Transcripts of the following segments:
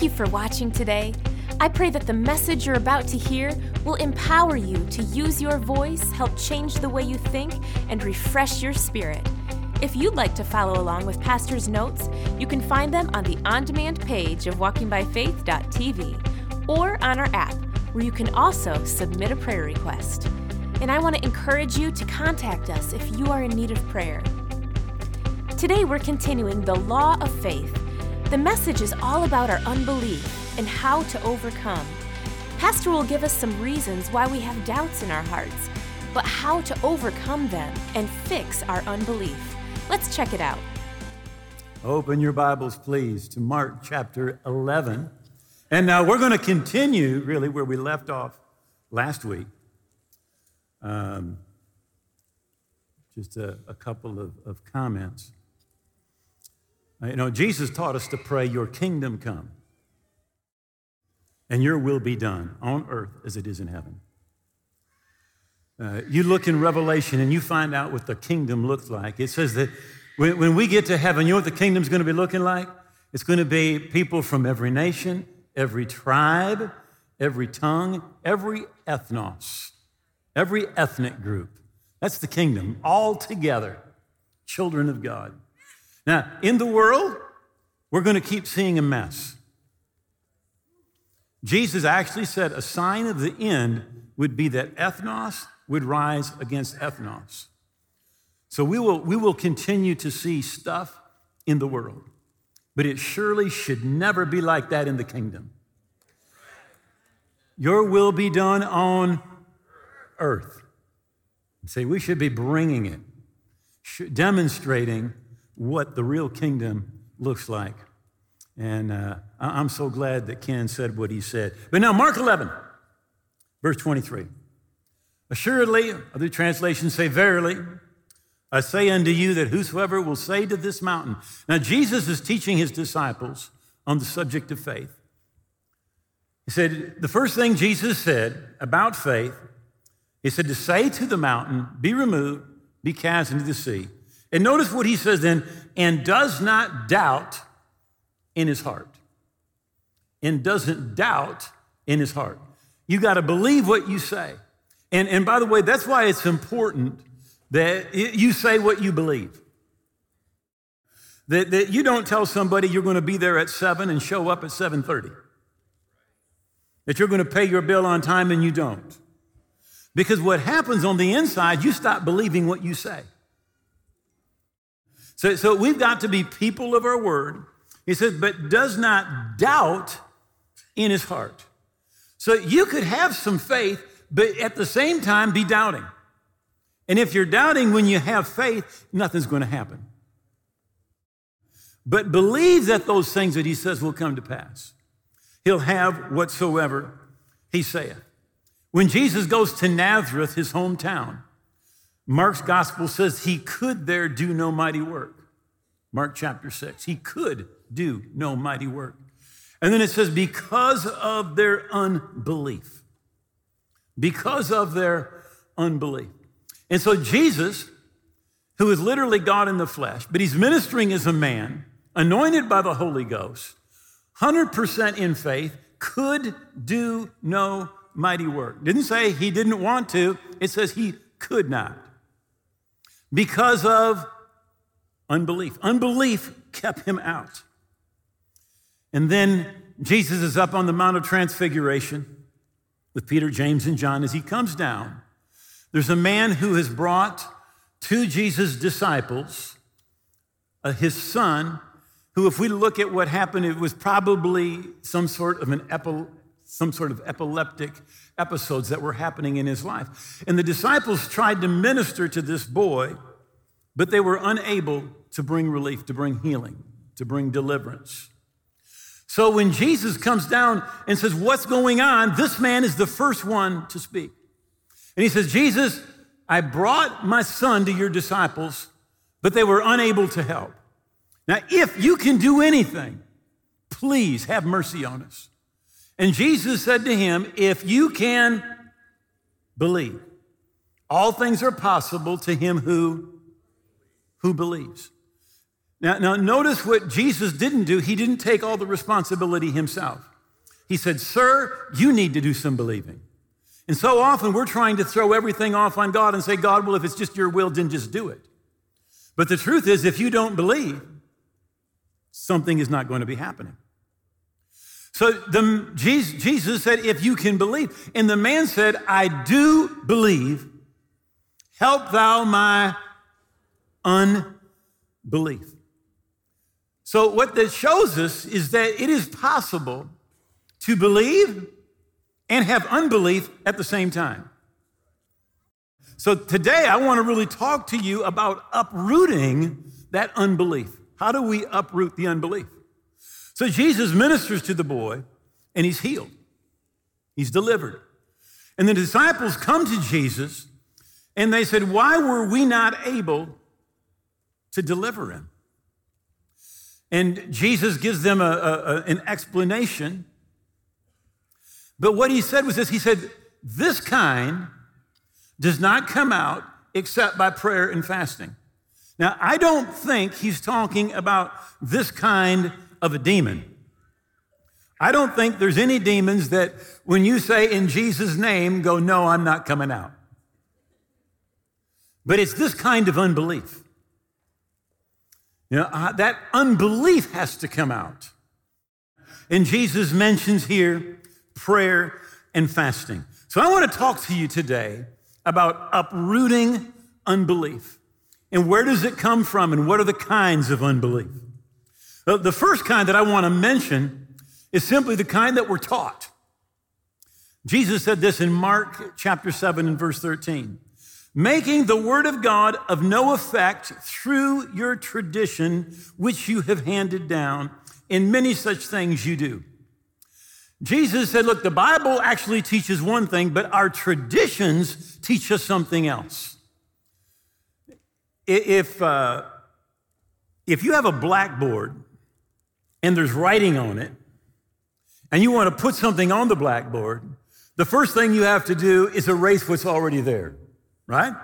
Thank you for watching today. I pray that the message you're about to hear will empower you to use your voice, help change the way you think, and refresh your spirit. If you'd like to follow along with Pastor's notes, you can find them on the on demand page of walkingbyfaith.tv or on our app, where you can also submit a prayer request. And I want to encourage you to contact us if you are in need of prayer. Today, we're continuing the law of faith. The message is all about our unbelief and how to overcome. Pastor will give us some reasons why we have doubts in our hearts, but how to overcome them and fix our unbelief. Let's check it out. Open your Bibles, please, to Mark chapter 11. And now we're going to continue really where we left off last week. Um, just a, a couple of, of comments. You know, Jesus taught us to pray, Your kingdom come, and your will be done on earth as it is in heaven. Uh, you look in Revelation and you find out what the kingdom looks like. It says that when, when we get to heaven, you know what the kingdom's going to be looking like? It's going to be people from every nation, every tribe, every tongue, every ethnos, every ethnic group. That's the kingdom, all together, children of God. Now, in the world, we're going to keep seeing a mess. Jesus actually said a sign of the end would be that ethnos would rise against ethnos. So we will, we will continue to see stuff in the world, but it surely should never be like that in the kingdom. Your will be done on earth. See, we should be bringing it, demonstrating what the real kingdom looks like. And uh, I'm so glad that Ken said what he said. But now, Mark 11, verse 23. Assuredly, other translations say, Verily, I say unto you that whosoever will say to this mountain. Now, Jesus is teaching his disciples on the subject of faith. He said, the first thing Jesus said about faith, he said, to say to the mountain, Be removed, be cast into the sea and notice what he says then, and does not doubt in his heart. And doesn't doubt in his heart. You got to believe what you say. And, and by the way, that's why it's important that you say what you believe. That, that you don't tell somebody you're going to be there at 7 and show up at 7.30. That you're going to pay your bill on time and you don't. Because what happens on the inside, you stop believing what you say. So, so we've got to be people of our word. He says, but does not doubt in his heart. So you could have some faith, but at the same time be doubting. And if you're doubting when you have faith, nothing's going to happen. But believe that those things that he says will come to pass. He'll have whatsoever he saith. When Jesus goes to Nazareth, his hometown, Mark's gospel says he could there do no mighty work. Mark chapter 6. He could do no mighty work. And then it says, because of their unbelief. Because of their unbelief. And so Jesus, who is literally God in the flesh, but he's ministering as a man, anointed by the Holy Ghost, 100% in faith, could do no mighty work. Didn't say he didn't want to, it says he could not because of unbelief. Unbelief kept him out. And then Jesus is up on the Mount of Transfiguration with Peter, James, and John. As he comes down, there's a man who has brought to Jesus' disciples uh, his son, who, if we look at what happened, it was probably some sort of an epi- some sort of epileptic episodes that were happening in his life. And the disciples tried to minister to this boy, but they were unable to bring relief, to bring healing, to bring deliverance. So when Jesus comes down and says, What's going on? This man is the first one to speak. And he says, Jesus, I brought my son to your disciples, but they were unable to help. Now, if you can do anything, please have mercy on us. And Jesus said to him, If you can believe, all things are possible to him who, who believes. Now, now, notice what Jesus didn't do. He didn't take all the responsibility himself. He said, Sir, you need to do some believing. And so often we're trying to throw everything off on God and say, God, well, if it's just your will, then just do it. But the truth is, if you don't believe, something is not going to be happening. So the, Jesus said, If you can believe. And the man said, I do believe. Help thou my unbelief. So, what that shows us is that it is possible to believe and have unbelief at the same time. So, today I want to really talk to you about uprooting that unbelief. How do we uproot the unbelief? So, Jesus ministers to the boy and he's healed, he's delivered. And the disciples come to Jesus and they said, Why were we not able to deliver him? And Jesus gives them a, a, an explanation. But what he said was this He said, This kind does not come out except by prayer and fasting. Now, I don't think he's talking about this kind of a demon. I don't think there's any demons that when you say in Jesus' name, go, No, I'm not coming out. But it's this kind of unbelief. You know, uh, that unbelief has to come out. And Jesus mentions here prayer and fasting. So I want to talk to you today about uprooting unbelief. And where does it come from and what are the kinds of unbelief? The first kind that I want to mention is simply the kind that we're taught. Jesus said this in Mark chapter 7 and verse 13 making the word of God of no effect through your tradition, which you have handed down. In many such things you do. Jesus said, Look, the Bible actually teaches one thing, but our traditions teach us something else. If, uh, if you have a blackboard and there's writing on it, and you want to put something on the blackboard, the first thing you have to do is erase what's already there right?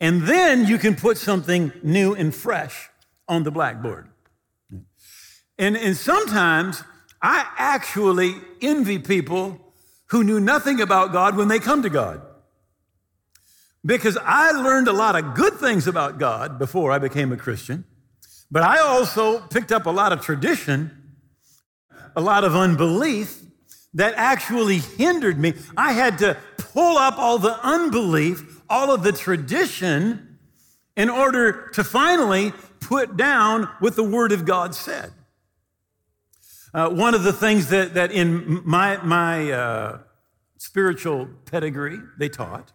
And then you can put something new and fresh on the blackboard. And, and sometimes I actually envy people who knew nothing about God when they come to God. Because I learned a lot of good things about God before I became a Christian, but I also picked up a lot of tradition, a lot of unbelief that actually hindered me. I had to pull up all the unbelief all of the tradition in order to finally put down what the Word of God said. Uh, one of the things that, that in my, my uh, spiritual pedigree they taught,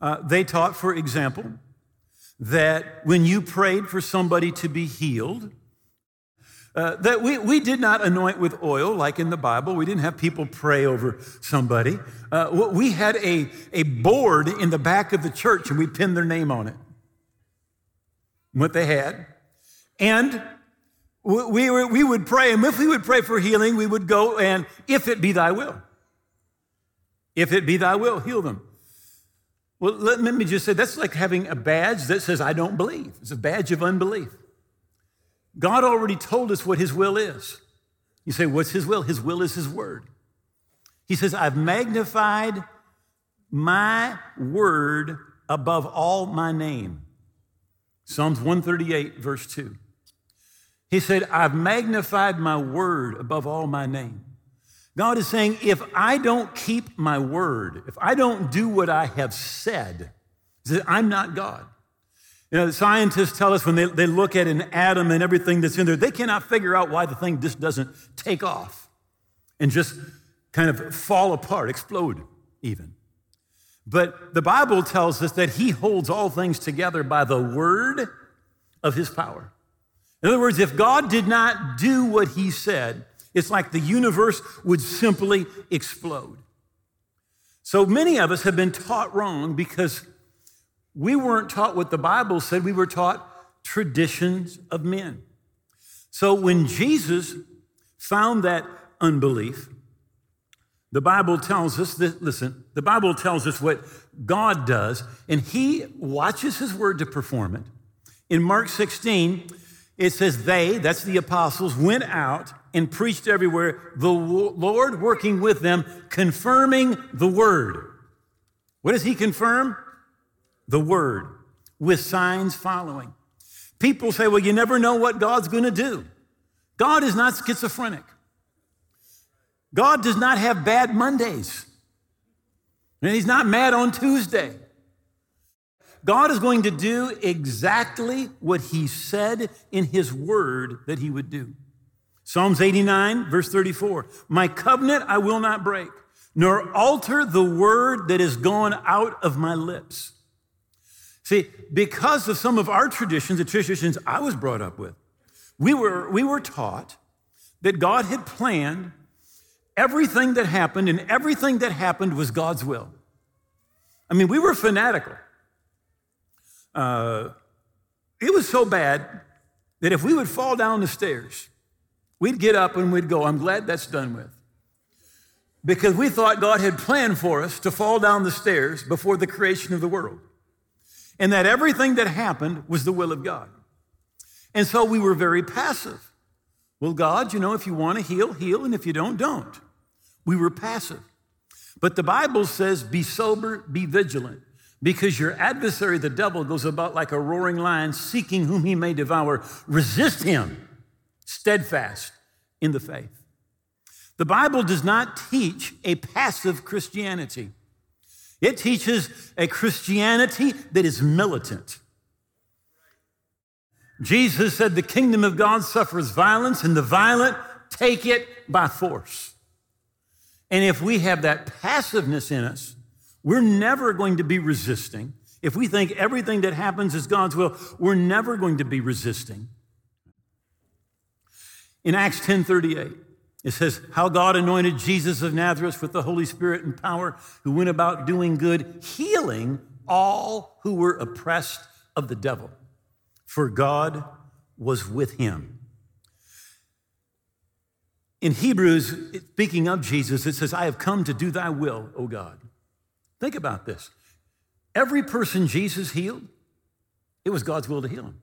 uh, they taught, for example, that when you prayed for somebody to be healed, uh, that we, we did not anoint with oil like in the Bible. We didn't have people pray over somebody. Uh, we had a, a board in the back of the church and we pinned their name on it. What they had. And we, we, we would pray, and if we would pray for healing, we would go and, if it be thy will, if it be thy will, heal them. Well, let me just say that's like having a badge that says, I don't believe. It's a badge of unbelief. God already told us what his will is. You say, What's his will? His will is his word. He says, I've magnified my word above all my name. Psalms 138, verse 2. He said, I've magnified my word above all my name. God is saying, if I don't keep my word, if I don't do what I have said, I'm not God. You know, scientists tell us when they, they look at an atom and everything that's in there, they cannot figure out why the thing just doesn't take off and just kind of fall apart, explode even. But the Bible tells us that He holds all things together by the word of His power. In other words, if God did not do what He said, it's like the universe would simply explode. So many of us have been taught wrong because we weren't taught what the Bible said, we were taught traditions of men. So when Jesus found that unbelief, the Bible tells us that, listen, the Bible tells us what God does, and He watches His word to perform it. In Mark 16, It says, they, that's the apostles, went out and preached everywhere, the Lord working with them, confirming the word. What does he confirm? The word, with signs following. People say, well, you never know what God's going to do. God is not schizophrenic. God does not have bad Mondays. And he's not mad on Tuesday. God is going to do exactly what he said in his word that he would do. Psalms 89, verse 34 My covenant I will not break, nor alter the word that is gone out of my lips. See, because of some of our traditions, the traditions I was brought up with, we were, we were taught that God had planned everything that happened, and everything that happened was God's will. I mean, we were fanatical. Uh, it was so bad that if we would fall down the stairs, we'd get up and we'd go, I'm glad that's done with. Because we thought God had planned for us to fall down the stairs before the creation of the world. And that everything that happened was the will of God. And so we were very passive. Well, God, you know, if you want to heal, heal, and if you don't, don't. We were passive. But the Bible says, be sober, be vigilant, because your adversary, the devil, goes about like a roaring lion, seeking whom he may devour. Resist him, steadfast in the faith. The Bible does not teach a passive Christianity. It teaches a Christianity that is militant. Jesus said, The kingdom of God suffers violence, and the violent take it by force. And if we have that passiveness in us, we're never going to be resisting. If we think everything that happens is God's will, we're never going to be resisting. In Acts 10:38, it says, How God anointed Jesus of Nazareth with the Holy Spirit and power, who went about doing good, healing all who were oppressed of the devil, for God was with him. In Hebrews, speaking of Jesus, it says, I have come to do thy will, O God. Think about this. Every person Jesus healed, it was God's will to heal him.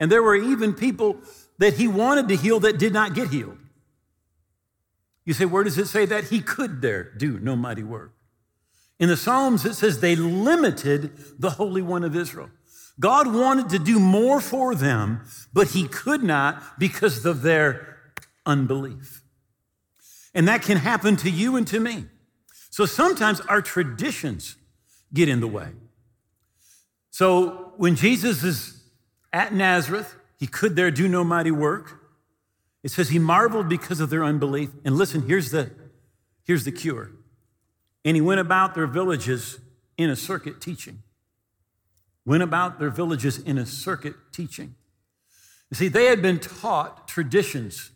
And there were even people that he wanted to heal that did not get healed. You say, where does it say that? He could there do no mighty work. In the Psalms, it says they limited the Holy One of Israel. God wanted to do more for them, but he could not because of their unbelief. And that can happen to you and to me. So sometimes our traditions get in the way. So when Jesus is at Nazareth, he could there do no mighty work. It says he marveled because of their unbelief. And listen, here's the, here's the cure. And he went about their villages in a circuit teaching. Went about their villages in a circuit teaching. You see, they had been taught traditions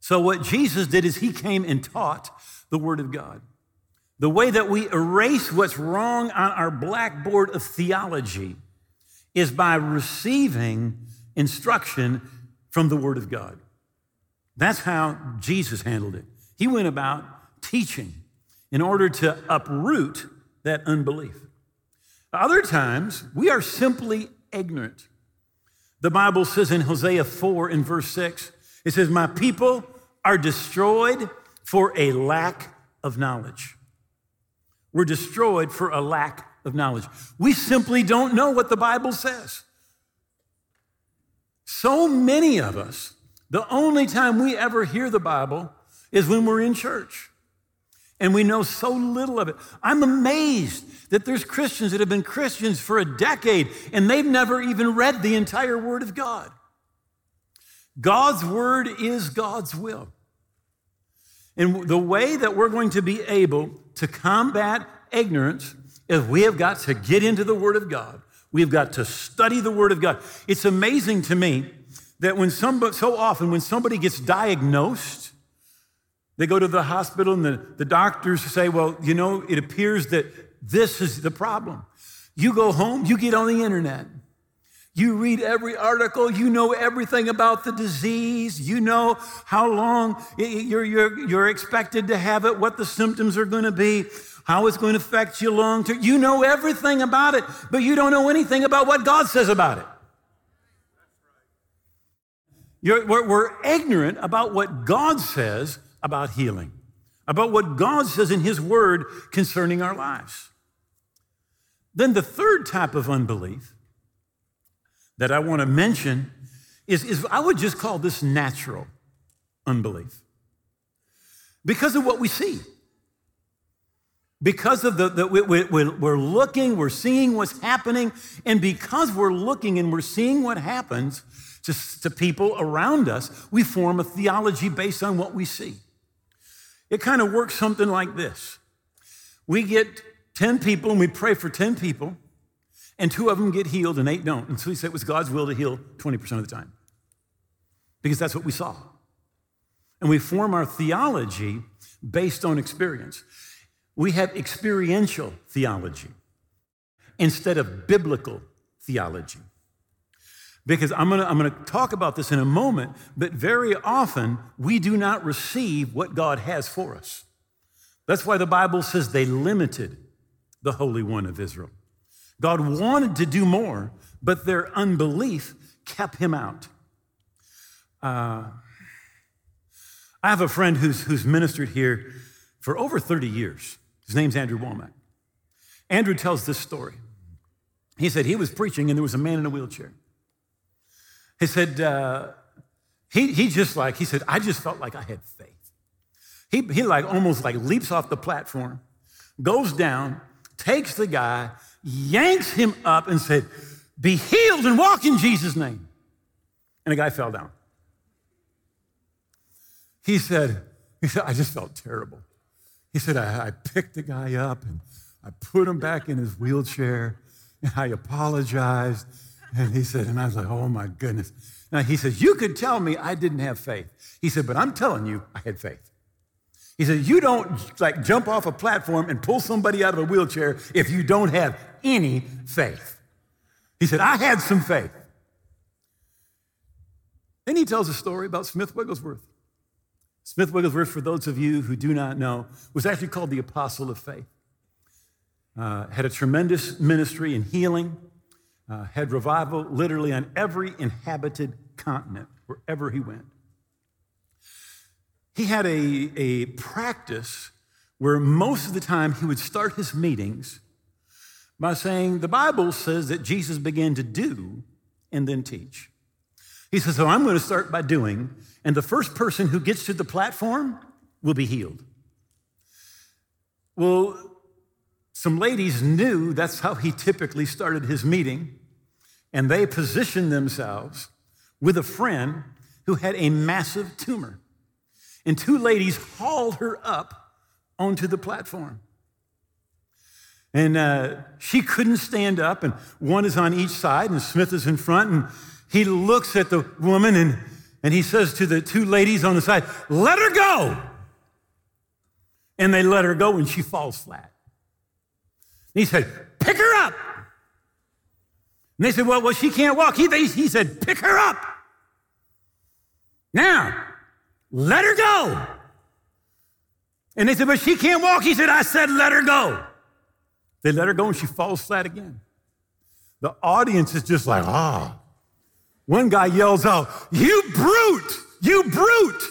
so, what Jesus did is he came and taught the Word of God. The way that we erase what's wrong on our blackboard of theology is by receiving instruction from the Word of God. That's how Jesus handled it. He went about teaching in order to uproot that unbelief. Other times, we are simply ignorant. The Bible says in Hosea 4 in verse 6, it says, My people are destroyed for a lack of knowledge. We're destroyed for a lack of knowledge. We simply don't know what the Bible says. So many of us, the only time we ever hear the Bible is when we're in church. And we know so little of it. I'm amazed that there's Christians that have been Christians for a decade and they've never even read the entire Word of God. God's word is God's will. And the way that we're going to be able to combat ignorance is we have got to get into the Word of God. We've got to study the Word of God. It's amazing to me that when somebody, so often when somebody gets diagnosed, they go to the hospital and the, the doctors say, well, you know, it appears that this is the problem. You go home, you get on the internet, you read every article, you know everything about the disease, you know how long you're, you're, you're expected to have it, what the symptoms are going to be, how it's going to affect you long term. You know everything about it, but you don't know anything about what God says about it. You're, we're, we're ignorant about what God says about healing, about what God says in His Word concerning our lives. Then the third type of unbelief that I want to mention is, is I would just call this natural unbelief because of what we see. Because of the, the we, we, we're looking, we're seeing what's happening, and because we're looking and we're seeing what happens to, to people around us, we form a theology based on what we see. It kind of works something like this we get 10 people and we pray for 10 people, and two of them get healed and eight don't. And so we say it was God's will to heal 20% of the time because that's what we saw. And we form our theology based on experience. We have experiential theology instead of biblical theology. Because I'm gonna, I'm gonna talk about this in a moment, but very often we do not receive what God has for us. That's why the Bible says they limited the Holy One of Israel. God wanted to do more, but their unbelief kept him out. Uh, I have a friend who's, who's ministered here for over 30 years. His name's Andrew Wommack. Andrew tells this story. He said he was preaching and there was a man in a wheelchair. He said, uh, he, he just like, he said, I just felt like I had faith. He, he like almost like leaps off the platform, goes down, takes the guy, yanks him up and said, be healed and walk in Jesus' name. And the guy fell down. He said, he said, I just felt terrible. He said, I, I picked the guy up and I put him back in his wheelchair and I apologized. And he said, and I was like, oh my goodness. Now he says, you could tell me I didn't have faith. He said, but I'm telling you, I had faith. He said, you don't like jump off a platform and pull somebody out of a wheelchair if you don't have any faith. He said, I had some faith. Then he tells a story about Smith Wigglesworth. Smith Wigglesworth, for those of you who do not know, was actually called the Apostle of Faith. Uh, had a tremendous ministry in healing, uh, had revival literally on every inhabited continent, wherever he went. He had a, a practice where most of the time he would start his meetings by saying, The Bible says that Jesus began to do and then teach. He says, So I'm going to start by doing, and the first person who gets to the platform will be healed. Well, some ladies knew that's how he typically started his meeting, and they positioned themselves with a friend who had a massive tumor. And two ladies hauled her up onto the platform. And uh, she couldn't stand up, and one is on each side, and Smith is in front, and he looks at the woman and, and he says to the two ladies on the side, Let her go. And they let her go and she falls flat. And he said, Pick her up. And they said, Well, well she can't walk. He, he said, Pick her up. Now, let her go. And they said, But she can't walk. He said, I said, Let her go. They let her go and she falls flat again. The audience is just like, ah. One guy yells out, You brute! You brute!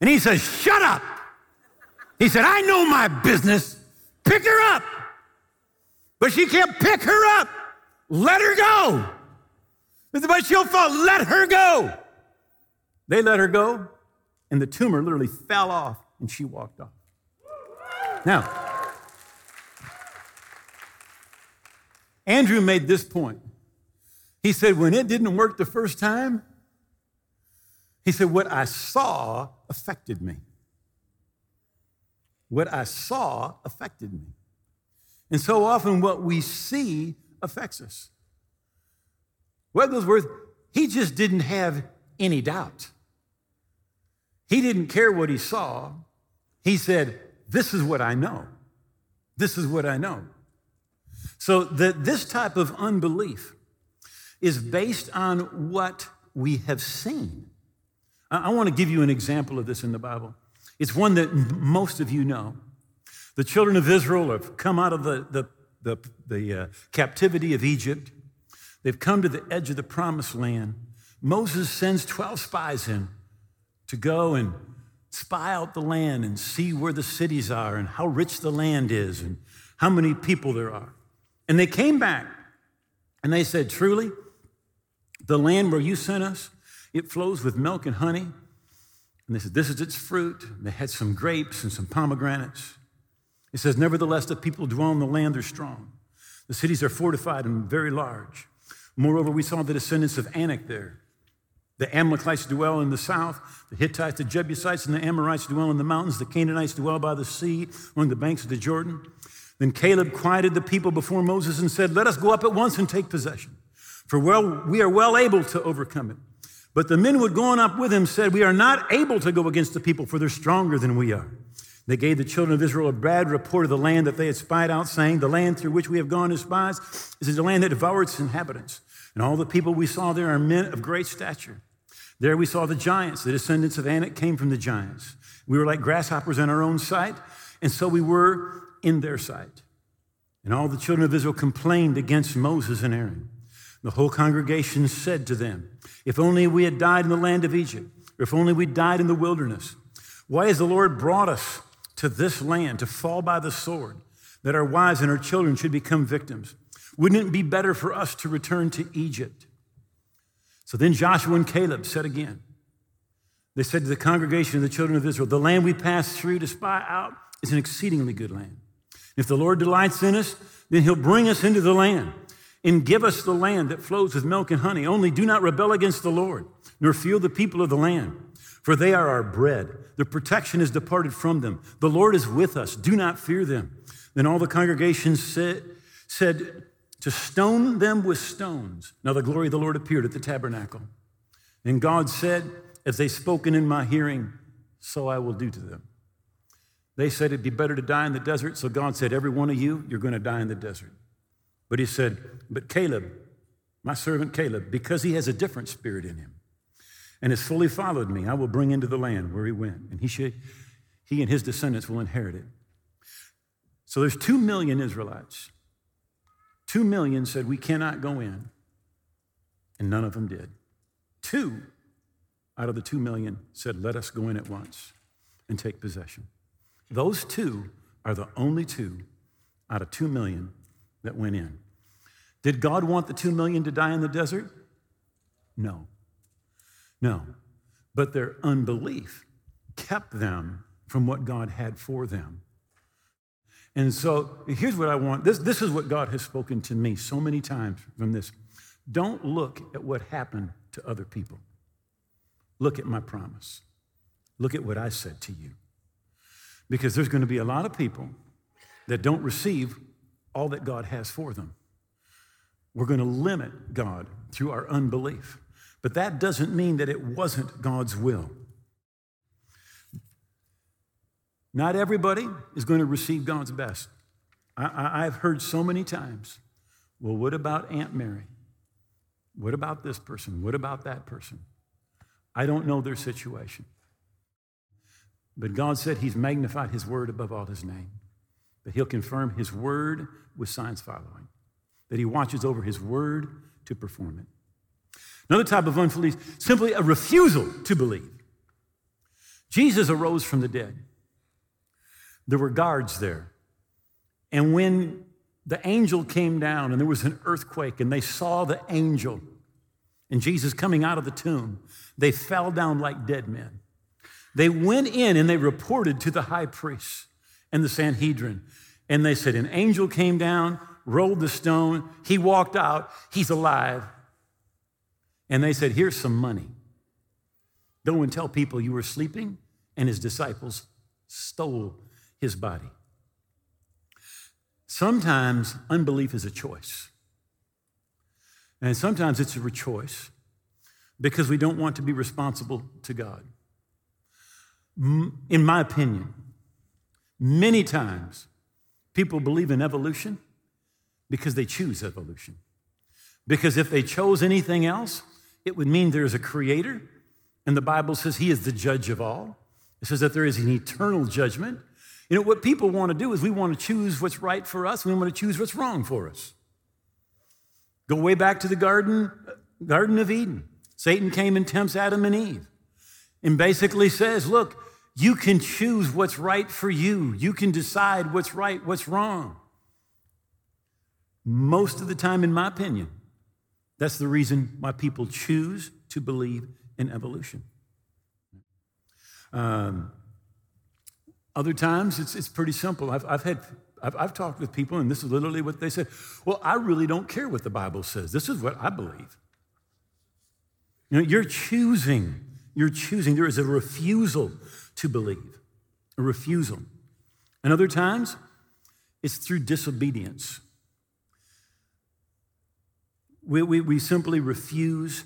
And he says, Shut up! He said, I know my business. Pick her up. But she can't pick her up. Let her go. But she'll fall. Let her go. They let her go, and the tumor literally fell off, and she walked off. Now, Andrew made this point. He said, when it didn't work the first time, he said, what I saw affected me. What I saw affected me. And so often what we see affects us. Wigglesworth, he just didn't have any doubt. He didn't care what he saw. He said, This is what I know. This is what I know. So that this type of unbelief is based on what we have seen. I want to give you an example of this in the Bible. It's one that most of you know. The children of Israel have come out of the, the, the, the uh, captivity of Egypt. They've come to the edge of the promised land. Moses sends 12 spies in to go and spy out the land and see where the cities are and how rich the land is and how many people there are. And they came back and they said, Truly, the land where you sent us, it flows with milk and honey. And they said, This is its fruit. And they had some grapes and some pomegranates. It says, Nevertheless, the people who dwell in the land are strong. The cities are fortified and very large. Moreover, we saw the descendants of Anak there. The Amalekites dwell in the south, the Hittites, the Jebusites, and the Amorites dwell in the mountains, the Canaanites dwell by the sea along the banks of the Jordan. Then Caleb quieted the people before Moses and said, Let us go up at once and take possession, for well, we are well able to overcome it. But the men who had gone up with him said, We are not able to go against the people, for they're stronger than we are. They gave the children of Israel a bad report of the land that they had spied out, saying, The land through which we have gone as spies is the land that devours its inhabitants. And all the people we saw there are men of great stature. There we saw the giants. The descendants of Anak came from the giants. We were like grasshoppers in our own sight, and so we were in their sight. And all the children of Israel complained against Moses and Aaron. The whole congregation said to them, If only we had died in the land of Egypt, or if only we died in the wilderness. Why has the Lord brought us to this land to fall by the sword, that our wives and our children should become victims? Wouldn't it be better for us to return to Egypt? So then Joshua and Caleb said again, They said to the congregation of the children of Israel, The land we passed through to spy out is an exceedingly good land. If the Lord delights in us, then he'll bring us into the land and give us the land that flows with milk and honey. Only do not rebel against the Lord, nor fear the people of the land, for they are our bread. The protection is departed from them. The Lord is with us. Do not fear them. Then all the congregation said, said to stone them with stones. Now the glory of the Lord appeared at the tabernacle. And God said, As they spoken in my hearing, so I will do to them. They said it'd be better to die in the desert. So God said, Every one of you, you're going to die in the desert. But he said, But Caleb, my servant Caleb, because he has a different spirit in him and has fully followed me, I will bring into the land where he went, and he, should, he and his descendants will inherit it. So there's two million Israelites Two million said, We cannot go in. And none of them did. Two out of the two million said, Let us go in at once and take possession. Those two are the only two out of two million that went in. Did God want the two million to die in the desert? No. No. But their unbelief kept them from what God had for them. And so here's what I want. This, this is what God has spoken to me so many times from this. Don't look at what happened to other people. Look at my promise. Look at what I said to you. Because there's going to be a lot of people that don't receive all that God has for them. We're going to limit God through our unbelief. But that doesn't mean that it wasn't God's will. Not everybody is going to receive God's best. I, have heard so many times, well, what about Aunt Mary? What about this person? What about that person? I don't know their situation. But God said He's magnified His word above all His name, that He'll confirm His word with signs following, that He watches over His word to perform it. Another type of unbelief, simply a refusal to believe. Jesus arose from the dead there were guards there. And when the angel came down and there was an earthquake and they saw the angel and Jesus coming out of the tomb, they fell down like dead men. They went in and they reported to the high priest and the Sanhedrin. And they said, An angel came down, rolled the stone, he walked out, he's alive. And they said, Here's some money. Go and tell people you were sleeping, and his disciples stole his body. Sometimes unbelief is a choice. And sometimes it's a choice because we don't want to be responsible to God. In my opinion, many times people believe in evolution because they choose evolution. Because if they chose anything else, it would mean there's a creator, and the Bible says he is the judge of all. It says that there is an eternal judgment, you know, what people want to do is we want to choose what's right for us, we want to choose what's wrong for us. Go way back to the Garden, Garden of Eden. Satan came and tempts Adam and Eve and basically says, Look, you can choose what's right for you. You can decide what's right, what's wrong. Most of the time, in my opinion, that's the reason why people choose to believe in evolution. Um, other times, it's, it's pretty simple. I've, I've had I've, I've, talked with people, and this is literally what they said. Well, I really don't care what the Bible says. This is what I believe. You know, you're choosing. You're choosing. There is a refusal to believe, a refusal. And other times, it's through disobedience. We, we, we simply refuse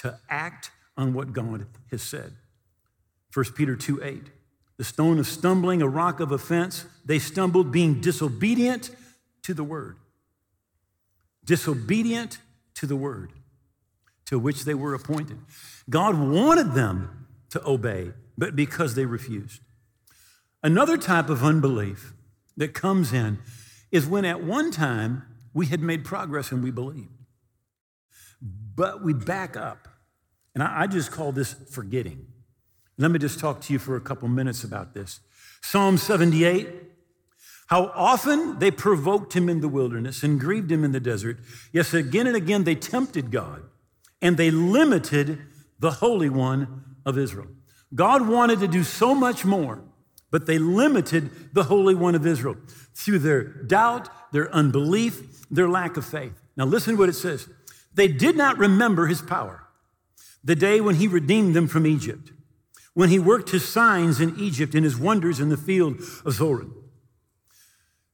to act on what God has said. 1 Peter 2 8. The stone of stumbling, a rock of offense, they stumbled being disobedient to the word. Disobedient to the word to which they were appointed. God wanted them to obey, but because they refused. Another type of unbelief that comes in is when at one time we had made progress and we believed, but we back up. And I, I just call this forgetting. Let me just talk to you for a couple minutes about this. Psalm 78 how often they provoked him in the wilderness and grieved him in the desert. Yes, again and again they tempted God and they limited the Holy One of Israel. God wanted to do so much more, but they limited the Holy One of Israel through their doubt, their unbelief, their lack of faith. Now, listen to what it says. They did not remember his power, the day when he redeemed them from Egypt, when he worked his signs in Egypt and his wonders in the field of Zoan,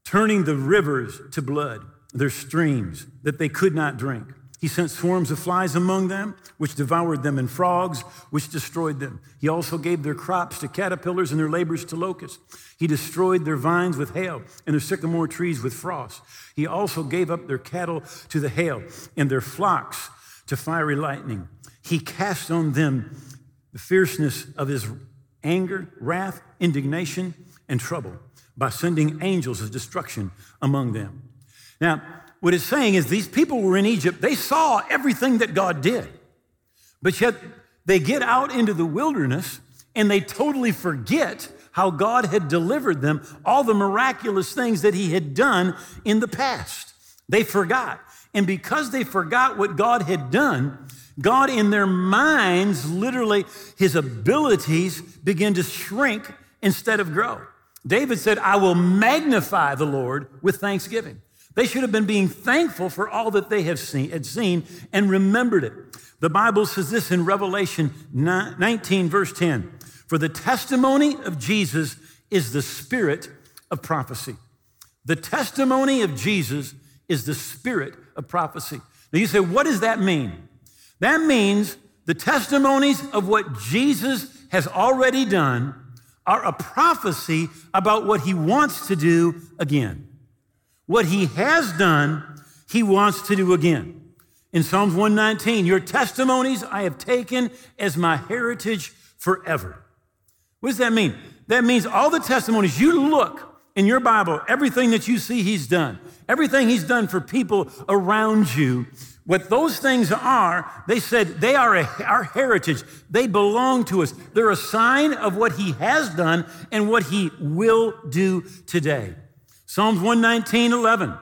turning the rivers to blood, their streams that they could not drink he sent swarms of flies among them, which devoured them, and frogs, which destroyed them. He also gave their crops to caterpillars and their labors to locusts. He destroyed their vines with hail and their sycamore trees with frost. He also gave up their cattle to the hail and their flocks to fiery lightning. He cast on them the fierceness of his anger, wrath, indignation, and trouble by sending angels of destruction among them. Now, what it's saying is these people were in Egypt, they saw everything that God did. But yet they get out into the wilderness and they totally forget how God had delivered them, all the miraculous things that He had done in the past. They forgot. And because they forgot what God had done, God, in their minds, literally, His abilities begin to shrink instead of grow. David said, I will magnify the Lord with thanksgiving. They should have been being thankful for all that they have seen, had seen and remembered it. The Bible says this in Revelation 19, verse 10 For the testimony of Jesus is the spirit of prophecy. The testimony of Jesus is the spirit of prophecy. Now you say, what does that mean? That means the testimonies of what Jesus has already done are a prophecy about what he wants to do again. What he has done, he wants to do again. In Psalms 119, your testimonies I have taken as my heritage forever. What does that mean? That means all the testimonies you look in your Bible, everything that you see he's done, everything he's done for people around you, what those things are, they said they are a, our heritage. They belong to us. They're a sign of what he has done and what he will do today. Psalms 119, 11.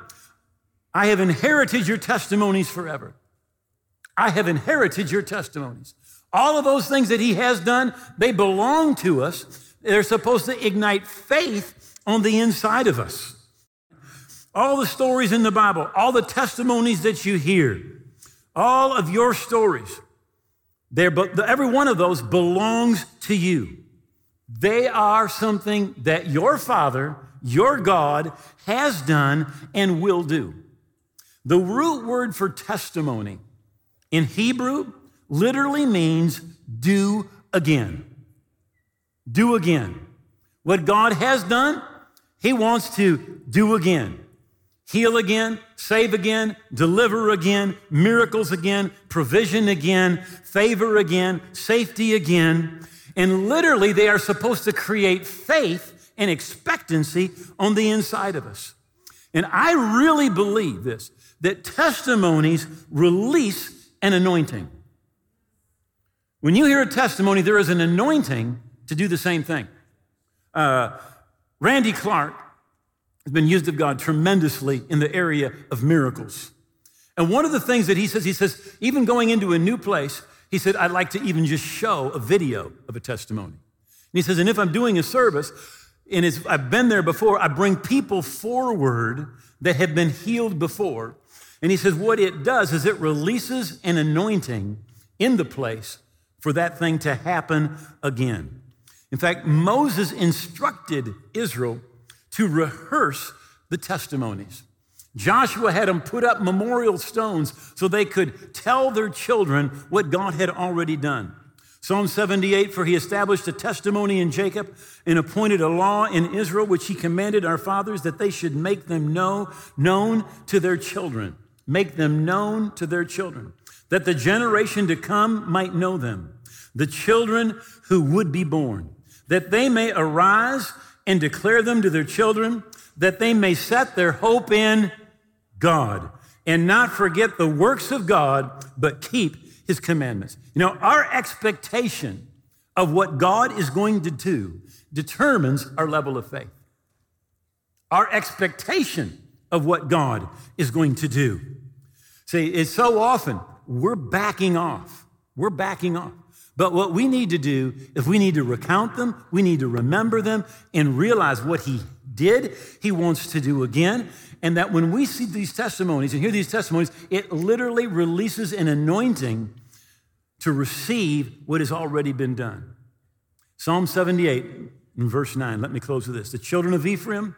I have inherited your testimonies forever. I have inherited your testimonies. All of those things that he has done, they belong to us. They're supposed to ignite faith on the inside of us. All the stories in the Bible, all the testimonies that you hear, all of your stories, every one of those belongs to you. They are something that your Father your God has done and will do. The root word for testimony in Hebrew literally means do again. Do again. What God has done, He wants to do again. Heal again, save again, deliver again, miracles again, provision again, favor again, safety again. And literally, they are supposed to create faith and expectancy on the inside of us. And I really believe this that testimonies release an anointing. When you hear a testimony, there is an anointing to do the same thing. Uh, Randy Clark has been used of God tremendously in the area of miracles. And one of the things that he says, he says, even going into a new place, he said, I'd like to even just show a video of a testimony. And he says, and if I'm doing a service, and I've been there before, I bring people forward that have been healed before. And he says, what it does is it releases an anointing in the place for that thing to happen again. In fact, Moses instructed Israel to rehearse the testimonies. Joshua had them put up memorial stones so they could tell their children what God had already done. Psalm 78 For he established a testimony in Jacob and appointed a law in Israel, which he commanded our fathers that they should make them know, known to their children. Make them known to their children, that the generation to come might know them, the children who would be born, that they may arise and declare them to their children, that they may set their hope in God and not forget the works of God, but keep his commandments. You know, our expectation of what God is going to do determines our level of faith. Our expectation of what God is going to do. See, it's so often we're backing off. We're backing off. But what we need to do is we need to recount them, we need to remember them, and realize what He did, He wants to do again, and that when we see these testimonies and hear these testimonies, it literally releases an anointing to receive what has already been done. Psalm 78, in verse 9, let me close with this. The children of Ephraim,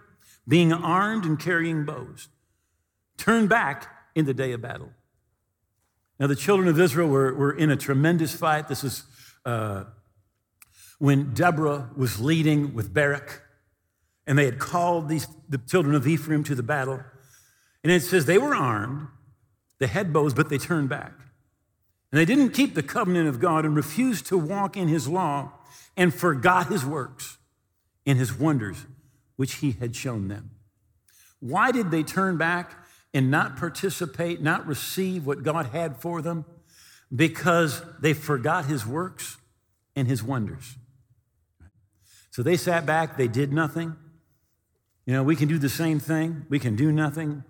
being armed and carrying bows, turned back in the day of battle. Now, the children of Israel were, were in a tremendous fight. This is uh, when Deborah was leading with Barak and they had called these, the children of Ephraim to the battle. And it says they were armed, they had bows, but they turned back. And they didn't keep the covenant of God and refused to walk in his law and forgot his works and his wonders, which he had shown them. Why did they turn back and not participate, not receive what God had for them? Because they forgot his works and his wonders. So they sat back, they did nothing. You know, we can do the same thing. We can do nothing.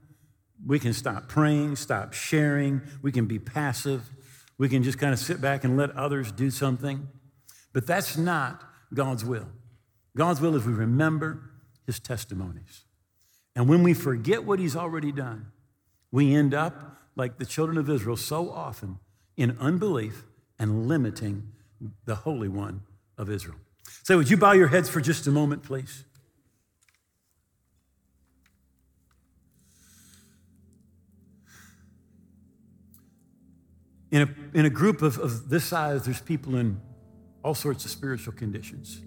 We can stop praying, stop sharing. We can be passive. We can just kind of sit back and let others do something. But that's not God's will. God's will is we remember his testimonies. And when we forget what he's already done, we end up like the children of Israel so often in unbelief and limiting the Holy One of Israel. So, would you bow your heads for just a moment, please? In a, in a group of, of this size, there's people in all sorts of spiritual conditions.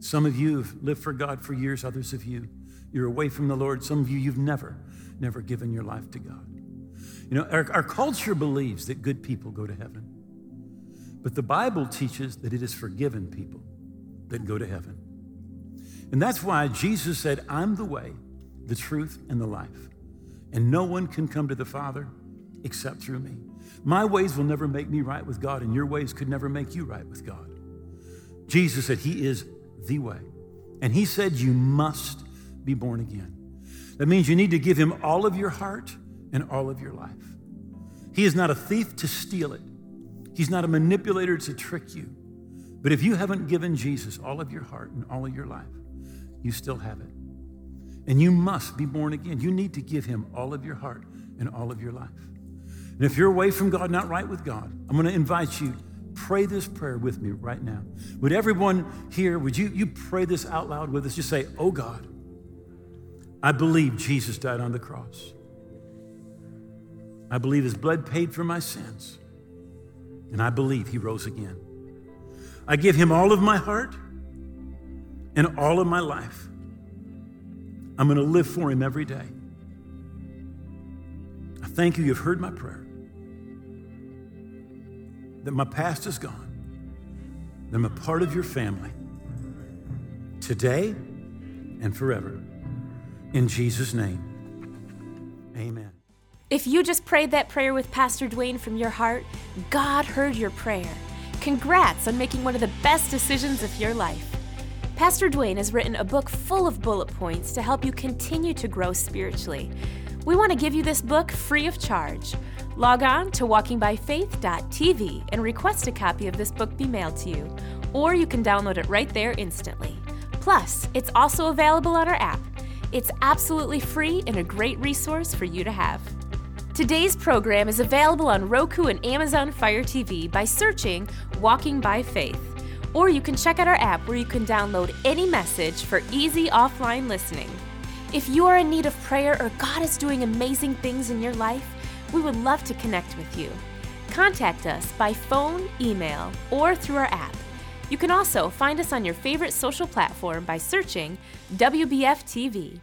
Some of you have lived for God for years, others of you, you're away from the Lord. Some of you, you've never, never given your life to God. You know, our, our culture believes that good people go to heaven, but the Bible teaches that it is forgiven people that go to heaven. And that's why Jesus said, I'm the way, the truth, and the life. And no one can come to the Father except through me. My ways will never make me right with God, and your ways could never make you right with God. Jesus said, He is the way. And He said, You must be born again. That means you need to give Him all of your heart and all of your life. He is not a thief to steal it, He's not a manipulator to trick you. But if you haven't given Jesus all of your heart and all of your life, you still have it. And you must be born again. You need to give Him all of your heart and all of your life. And if you're away from God, not right with God, I'm going to invite you, pray this prayer with me right now. Would everyone here, would you, you pray this out loud with us? Just say, Oh God, I believe Jesus died on the cross. I believe his blood paid for my sins. And I believe he rose again. I give him all of my heart and all of my life. I'm going to live for him every day. I thank you, you've heard my prayer that my past is gone, that I'm a part of your family today and forever. In Jesus' name, amen. If you just prayed that prayer with Pastor Duane from your heart, God heard your prayer Congrats on making one of the best decisions of your life. Pastor Duane has written a book full of bullet points to help you continue to grow spiritually. We want to give you this book free of charge. Log on to walkingbyfaith.tv and request a copy of this book be mailed to you, or you can download it right there instantly. Plus, it's also available on our app. It's absolutely free and a great resource for you to have. Today's program is available on Roku and Amazon Fire TV by searching Walking by Faith. Or you can check out our app where you can download any message for easy offline listening. If you are in need of prayer or God is doing amazing things in your life, we would love to connect with you. Contact us by phone, email, or through our app. You can also find us on your favorite social platform by searching WBF TV.